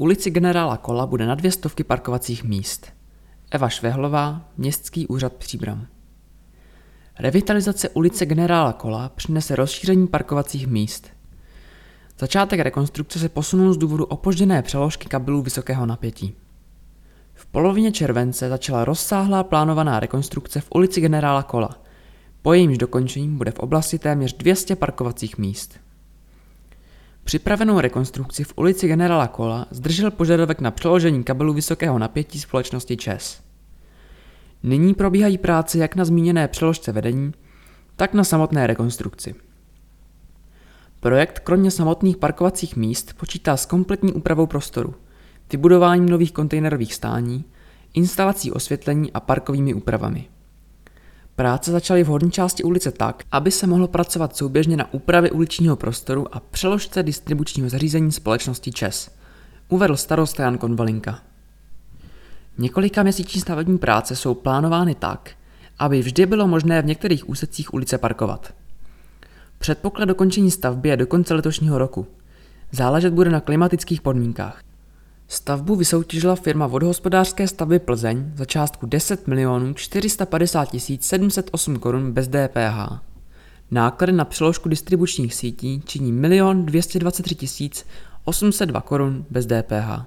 ulici generála Kola bude na dvě stovky parkovacích míst. Eva Švehlová, Městský úřad Příbram. Revitalizace ulice generála Kola přinese rozšíření parkovacích míst. Začátek rekonstrukce se posunul z důvodu opožděné přeložky kabelů vysokého napětí. V polovině července začala rozsáhlá plánovaná rekonstrukce v ulici generála Kola. Po jejímž dokončení bude v oblasti téměř 200 parkovacích míst. Připravenou rekonstrukci v ulici generála Kola zdržel požadavek na přeložení kabelu vysokého napětí společnosti ČES. Nyní probíhají práce jak na zmíněné přeložce vedení, tak na samotné rekonstrukci. Projekt kromě samotných parkovacích míst počítá s kompletní úpravou prostoru, vybudováním nových kontejnerových stání, instalací osvětlení a parkovými úpravami. Práce začaly v horní části ulice tak, aby se mohlo pracovat souběžně na úpravě uličního prostoru a přeložce distribučního zařízení společnosti ČES, uvedl starosta Jan Konvalinka. Několika měsíční stavební práce jsou plánovány tak, aby vždy bylo možné v některých úsecích ulice parkovat. Předpoklad dokončení stavby je do konce letošního roku. Záležet bude na klimatických podmínkách. Stavbu vysoutěžila firma vodohospodářské stavby Plzeň za částku 10 milionů 450 708 korun bez DPH. Náklady na přeložku distribučních sítí činí 1 223 802 korun bez DPH.